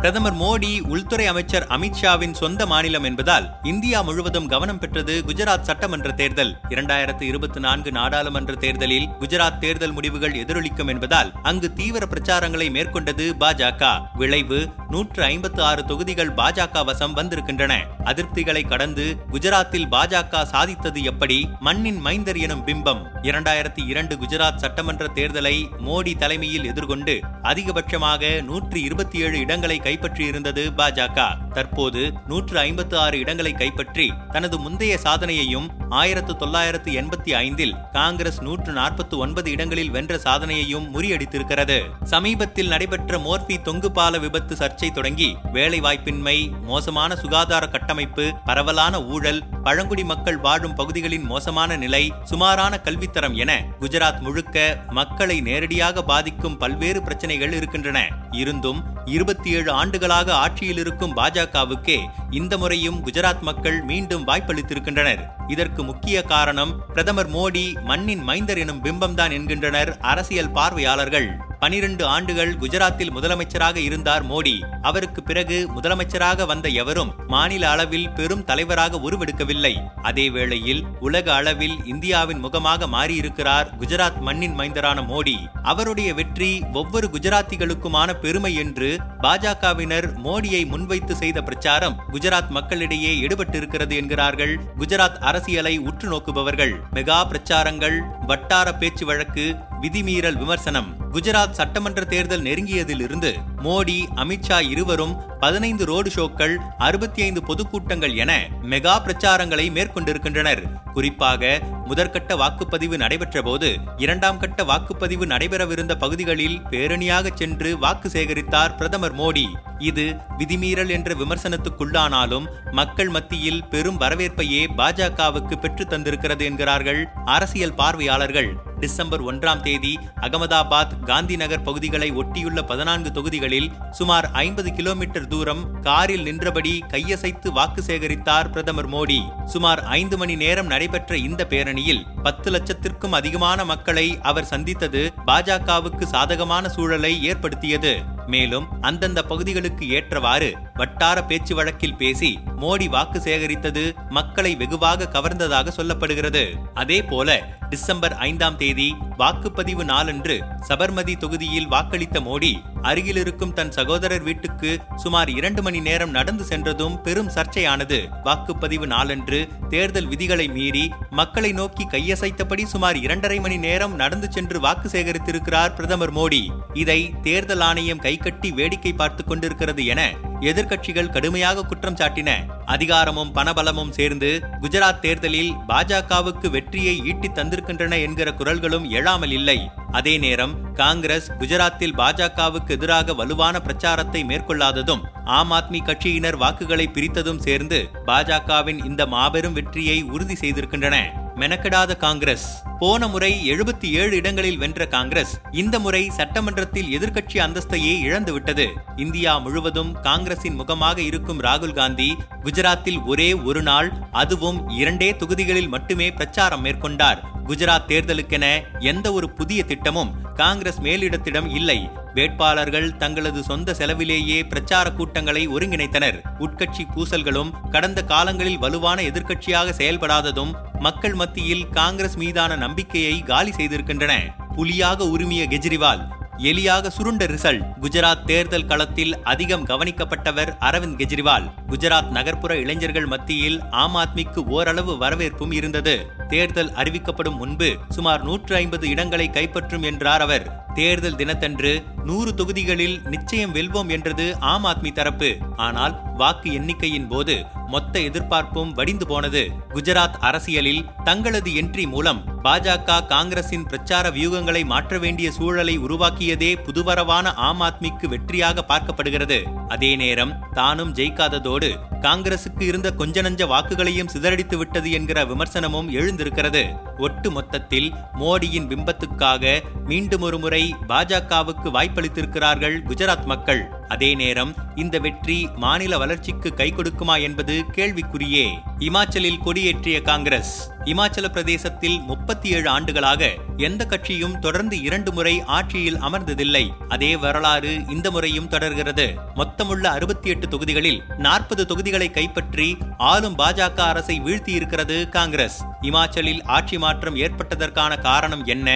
பிரதமர் மோடி உள்துறை அமைச்சர் அமித்ஷாவின் சொந்த மாநிலம் என்பதால் இந்தியா முழுவதும் கவனம் பெற்றது குஜராத் சட்டமன்ற தேர்தல். இரண்டாயிரத்து இருபத்தி நான்கு நாடாளுமன்ற தேர்தலில் குஜராத் தேர்தல் முடிவுகள் எதிரொலிக்கும் என்பதால் அங்கு தீவிர பிரச்சாரங்களை மேற்கொண்டது பாஜக. விளைவு நூற்று ஐம்பத்து ஆறு தொகுதிகள் பாஜக வசம் வந்திருக்கின்றன. அதிருப்திகளை கடந்து குஜராத்தில் பாஜக சாதித்தது எப்படி? மண்ணின் மைந்தர் எனும் பிம்பம். இரண்டாயிரத்தி இரண்டு குஜராத் சட்டமன்ற தேர்தலை மோடி தலைமையில் எதிர்கொண்டு அதிகபட்சமாக நூற்றி இருபத்தி ஏழு இடங்களை கைப்பற்றியிருந்தது பாஜக. தற்போது நூற்று ஐம்பத்து ஆறு இடங்களை கைப்பற்றி தனது முந்தைய சாதனையையும் ஆயிரத்து தொள்ளாயிரத்து எண்பத்தி ஐந்தில் காங்கிரஸ் நூற்று நாற்பத்தி ஒன்பது இடங்களில் வென்ற சாதனையையும் முறியடித்திருக்கிறது. சமீபத்தில் நடைபெற்ற மோர்பி தொங்கு பால விபத்து சர்ச்சை தொடங்கி வேலைவாய்ப்பின்மை மோசமான சுகாதார கட்டமைப்பு பரவலான ஊழல் பழங்குடி மக்கள் வாழும் பகுதிகளின் மோசமான நிலை சுமாரான கல்வித்தரம் என குஜராத் முழுக்க மக்களை நேரடியாக பாதிக்கும் பல்வேறு பிரச்சனைகள் இருக்கின்றன. இருந்தும் இருபத்தி ஏழு ஆண்டுகளாக ஆட்சியில் இருக்கும் பாஜகவுக்கே இந்த முறையும் குஜராத் மக்கள் மீண்டும் வாய்ப்பளித்திருக்கின்றனர். இதற்கு முக்கிய காரணம் பிரதமர் மோடி மண்ணின் மைந்தர் எனும் பிம்பம்தான் என்கின்றனர் அரசியல் பார்வையாளர்கள். பனிரெண்டு ஆண்டுகள் குஜராத்தில் முதலமைச்சராக இருந்தார் மோடி. அவருக்கு பிறகு முதலமைச்சராக வந்த எவரும் மாநில அளவில் பெரும் தலைவராக உருவெடுக்கவில்லை. அதே வேளையில் உலக அளவில் இந்தியாவின் முகமாக மாறியிருக்கிறார் குஜராத் மண்ணின் மைந்தரான மோடி. அவருடைய வெற்றி ஒவ்வொரு குஜராத்திகளுக்குமான பெருமை என்று பாஜகவினர் மோடியை முன்வைத்து செய்த பிரச்சாரம் குஜராத் மக்களிடையே எடுபட்டிருக்கிறது என்கிறார்கள் குஜராத் அரசியலை உற்று நோக்குபவர்கள். மெகா பிரச்சாரங்கள் வட்டார பேச்சு வழக்கு விதிமீறல் விமர்சனம் குஜராத் சட்டமன்ற தேர்தல் நெருங்கியதிலிருந்து மோடி அமித்ஷா இருவரும் பதினைந்து ரோடு ஷோக்கள் அறுபத்தி ஐந்து பொதுக்கூட்டங்கள் என மெகா பிரச்சாரங்களை மேற்கொண்டிருக்கின்றனர். குறிப்பாக முதற்கட்ட வாக்குப்பதிவு நடைபெற்ற போது இரண்டாம் கட்ட வாக்குப்பதிவு நடைபெறவிருந்த பகுதிகளில் பேரணியாக சென்று வாக்கு சேகரித்தார் பிரதமர் மோடி. இது விதிமீறல் என்ற விமர்சனத்துக்குள்ளானாலும் மக்கள் மத்தியில் பெரும் வரவேற்பையே பாஜகவுக்கு பெற்று தந்திருக்கிறது என்கிறார்கள் அரசியல் பார்வையாளர்கள். டிசம்பர் ஒன்றாம் தேதி அகமதாபாத் காந்தி நகர் பகுதிகளை ஒட்டியுள்ள பதினான்கு தொகுதிகளில் சுமார் ஐம்பது கிலோமீட்டர் தூரம் காரில் நின்றபடி கையசைத்து வாக்கு சேகரித்தார் பிரதமர் மோடி. சுமார் ஐந்து மணி நேரம் நடைபெற்ற இந்த பேரணியில் பத்து லட்சத்திற்கும் அதிகமான மக்களை அவர் சந்தித்தது பாஜகவுக்கு சாதகமான சூழலை ஏற்படுத்தியது. மேலும் அந்தந்த பகுதிகளுக்கு ஏற்றவாறு வட்டார பேச்சு வழக்கில் பேசி மோடி வாக்கு சேகரித்தது மக்களை வெகுவாக கவர்ந்ததாக சொல்லப்படுகிறது. அதே போல டிசம்பர் ஐந்தாம் தேதி வாக்குப்பதிவு நாளன்று சபர்மதி தொகுதியில் வாக்களித்த மோடி அருகில் இருக்கும் தன் சகோதரர் வீட்டுக்கு சுமார் இரண்டு மணி நேரம் நடந்து சென்றதும் பெரும் சர்ச்சையானது. வாக்குப்பதிவு நாளன்று தேர்தல் விதிகளை மீறி மக்களை நோக்கி கையசைத்தபடி சுமார் இரண்டரை மணி நேரம் நடந்து சென்று வாக்கு சேகரித்திருக்கிறார் பிரதமர் மோடி. இதை தேர்தல் ஆணையம் கைகட்டி வேடிக்கை பார்த்து கொண்டிருக்கிறது என எதிர்க்கட்சிகள் கடுமையாக குற்றம் சாட்டின. அதிகாரமும் பணபலமும் சேர்ந்து குஜராத் தேர்தலில் பாஜகவுக்கு வெற்றியை ஈட்டி தந்திருக்கின்றன என்கிற குரல்களும் எழாமல் இல்லை. அதே நேரம் காங்கிரஸ் குஜராத்தில் பாஜகவுக்கு எதிராக வலுவான பிரச்சாரத்தை மேற்கொள்ளாததும் ஆம் ஆத்மி கட்சியினர் வாக்குகளை பிரித்ததும் சேர்ந்து பாஜகவின் இந்த மாபெரும் வெற்றியை உறுதி செய்திருக்கின்றன. மெனக்கெடாத காங்கிரஸ். போன முறை எழுபத்தி ஏழு இடங்களில் வென்ற காங்கிரஸ் இந்த முறை சட்டமன்றத்தில் எதிர்க்கட்சி அந்தஸ்தையே இழந்துவிட்டது இந்தியா முழுவதும் காங்கிரசின் முகமாக இருக்கும் ராகுல் காந்தி குஜராத்தில் ஒரே ஒரு நாள் அதுவும் இரண்டே தொகுதிகளில் மட்டுமே பிரச்சாரம் மேற்கொண்டார். குஜராத் தேர்தலுக்கென எந்த ஒரு புதிய திட்டமும் காங்கிரஸ் மேலிடத்திடம் இல்லை. வேட்பாளர்கள் தங்களது சொந்த செலவிலேயே பிரச்சார கூட்டங்களை ஒருங்கிணைத்தனர். உட்கட்சி பூசல்களும் கடந்த காலங்களில் வலுவான எதிர்க்கட்சியாக செயல்படாததும் மக்கள் மத்தியில் காங்கிரஸ் மீதான நம்பிக்கையை காலி செய்திருக்கின்றன. புலியாக உரிமைய கெஜ்ரிவால் எலியாக சுருண்ட ரிசல்ட் குஜராத் தேர்தல் களத்தில் அதிகம் கவனிக்கப்பட்டவர் அரவிந்த் கெஜ்ரிவால். குஜராத் நகர்ப்புற இளைஞர்கள் மத்தியில் ஆம் ஆத்மிக்கு ஓரளவு வரவேற்பும் இருந்தது. தேர்தல் அறிவிக்கப்படும் முன்பு சுமார் நூற்று ஐம்பது இடங்களை கைப்பற்றும் என்றார் அவர். தேர்தல் தினத்தன்று நூறு தொகுதிகளில் நிச்சயம் வெல்வோம் என்றது ஆம் ஆத்மி தரப்பு. ஆனால் வாக்கு எண்ணிக்கையின் போது மொத்த எதிர்பார்ப்பும் வடிந்து போனது. குஜராத் அரசியலில் தங்களது என்ட்ரி மூலம் பாஜக காங்கிரசின் பிரச்சார வியூகங்களை மாற்ற வேண்டிய சூழலை உருவாக்கியதே புதுவரவான ஆம் ஆத்மிக்கு வெற்றியாக பார்க்கப்படுகிறது. அதே நேரம் தானும் ஜெயிக்காததோடு காங்கிரசுக்கு இருந்த கொஞ்ச நஞ்ச வாக்குகளையும் சிதறடித்து விட்டது என்கிற விமர்சனமும் எழுந்திருக்கிறது. ஒட்டு மொத்தத்தில் மோடியின் பிம்பத்துக்காக மீண்டும் ஒருமுறை பாஜகவுக்கு வாய்ப்பளித்திருக்கிறார்கள் குஜராத் மக்கள். அதே நேரம் இந்த வெற்றி மாநில வளர்ச்சிக்கு கை கொடுக்குமா என்பது கேள்விக்குரியே இமாச்சலில் கொடியேற்றிய காங்கிரஸ். இமாச்சல பிரதேசத்தில் முப்பத்தி ஏழு ஆண்டுகளாக எந்த கட்சியும் தொடர்ந்து இரண்டு முறை ஆட்சியில் அமர்ந்ததில்லை. அதே வரலாறு இந்த முறையும் தொடர்கிறது. மொத்தமுள்ள அறுபத்தி எட்டு தொகுதிகளில் நாற்பது தொகுதிகளை கைப்பற்றி ஆளும் பாஜக அரசை வீழ்த்தியிருக்கிறது காங்கிரஸ். இமாச்சலில் ஆட்சி மாற்றம் ஏற்பட்டதற்கான காரணம் என்ன?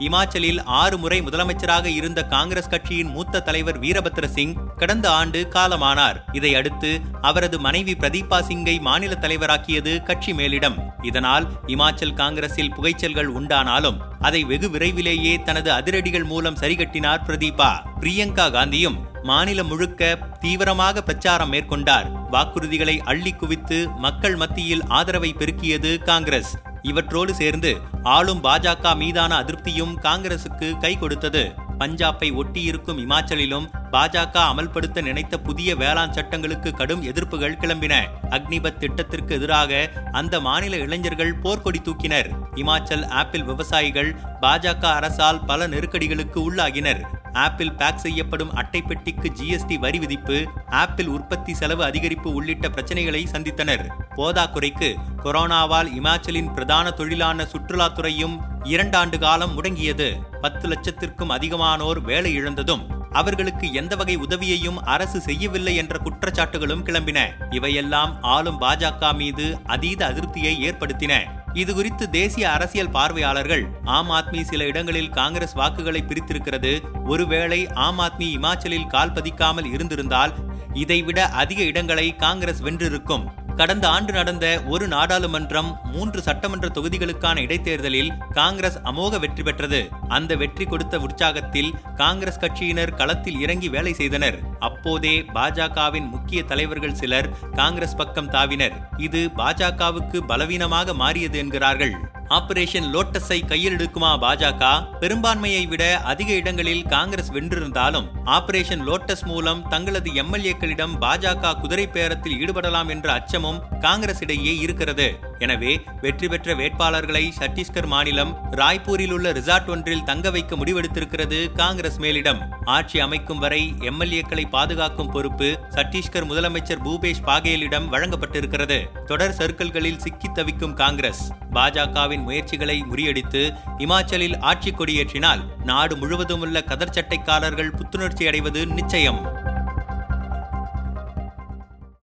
இமாச்சலில் ஆறு முறை முதலமைச்சராக இருந்த காங்கிரஸ் கட்சியின் மூத்த தலைவர் வீரபத்ர சிங் கடந்த ஆண்டு காலமானார். இதையடுத்து அவரது மனைவி பிரதீபா சிங்கை மாநில தலைவராக்கியது கட்சி மேலிடம். இதனால் இமாச்சல் காங்கிரஸில் புகைச்சல்கள் உண்டானாலும் அதை வெகு விரைவிலேயே தனது அதிரடிகள் மூலம் சரிகட்டினார் பிரதீபா. பிரியங்கா காந்தியும் மாநிலம் முழுக்க தீவிரமாக பிரச்சாரம் மேற்கொண்டார். வாக்குறுதிகளை அள்ளி குவித்து மக்கள் மத்தியில் ஆதரவை பெருக்கியது காங்கிரஸ். இவற்றோடு சேர்ந்து ஆளும் பாஜக மீதான அதிருப்தியும் காங்கிரசுக்கு கை கொடுத்தது. பஞ்சாப்பை ஒட்டியிருக்கும் இமாச்சலிலும் பாஜக அமல்படுத்த நினைத்த புதிய வேளாண் சட்டங்களுக்கு கடும் எதிர்ப்புகள் கிளம்பின. அக்னிபத் திட்டத்திற்கு எதிராக அந்த மாநில இளைஞர்கள் போர்க்கொடி தூக்கினர். இமாச்சல் ஆப்பிள் விவசாயிகள் பாஜக அரசால் பல நெருக்கடிகளுக்கு உள்ளாகினர். ஆப்பிள் பேக் செய்யப்படும் அட்டை பெட்டிக்கு ஜிஎஸ்டி வரி விதிப்பு ஆப்பிள் உற்பத்தி செலவு அதிகரிப்பு உள்ளிட்ட பிரச்சனைகளை சந்தித்தனர். போதாக்குறைக்கு கொரோனாவால் இமாச்சலின் பிரதான தொழிலான சுற்றுலாத்துறையும் இரண்டாண்டு காலம் முடங்கியது. பத்து லட்சத்திற்கும் அதிகமானோர் வேலை இழந்ததும் அவர்களுக்கு எந்த வகை உதவியையும் அரசு செய்யவில்லை என்ற குற்றச்சாட்டுகளும் கிளம்பின. இவையெல்லாம் ஆளும் பாஜக மீது அதீத அதிருப்தியை ஏற்படுத்தின. இது குறித்து தேசிய அரசியல் பார்வையாளர்கள் ஆம் ஆத்மி சில இடங்களில் காங்கிரஸ் வாக்குகளை பிரித்திருக்கிறது. ஒருவேளை ஆம் ஆத்மி இமாச்சலில் கால் பதிக்காமல் இருந்திருந்தால் இதைவிட அதிக இடங்களை காங்கிரஸ் வென்றிருக்கும். கடந்த ஆண்டு நடந்த ஒரு நாடாளுமன்றம் மூன்று சட்டமன்ற தொகுதிகளுக்கான இடைத்தேர்தலில் காங்கிரஸ் அமோக வெற்றி பெற்றது. அந்த வெற்றி கொடுத்த உற்சாகத்தில் காங்கிரஸ் கட்சியினர் களத்தில் இறங்கி வேலை செய்தனர். அப்போதே பாஜகவின் முக்கிய தலைவர்கள் சிலர் காங்கிரஸ் பக்கம் தாவினர். இது பாஜகவுக்கு பலவீனமாக மாறியது என்கிறார்கள். ஆபரேஷன் லோட்டஸை கையில் எடுக்குமா பாஜக? பெரும்பான்மையை விட அதிக இடங்களில் காங்கிரஸ் வென்றிருந்தாலும் ஆபரேஷன் லோட்டஸ் மூலம் தங்களது எம்எல்ஏக்களிடம் பாஜக குதிரை பேரத்தில் ஈடுபடலாம் என்ற அச்சமும் காங்கிரஸ் இடையே இருக்கிறது. எனவே வெற்றி பெற்ற வேட்பாளர்களை சத்தீஸ்கர் மாநிலம் ராய்ப்பூரில் உள்ள ரிசார்ட் ஒன்றில் தங்க வைக்க முடிவெடுத்திருக்கிறது காங்கிரஸ் மேலிடம். ஆட்சி அமைக்கும் வரை எம்எல்ஏக்களை பாதுகாக்கும் பொறுப்பு சத்தீஸ்கர் முதலமைச்சர் பூபேஷ் பாகேலிடம் வழங்கப்பட்டிருக்கிறது. தொடர் சர்க்கிள்களில் சிக்கி தவிக்கும் காங்கிரஸ். பாஜகவின் முயற்சிகளை முறியடித்து இமாச்சலில் ஆட்சி கொடியேற்றினால் நாடு முழுவதும் உள்ள கதர் சட்டைக்காரர்கள் புத்துணர்ச்சி அடைவது நிச்சயம்.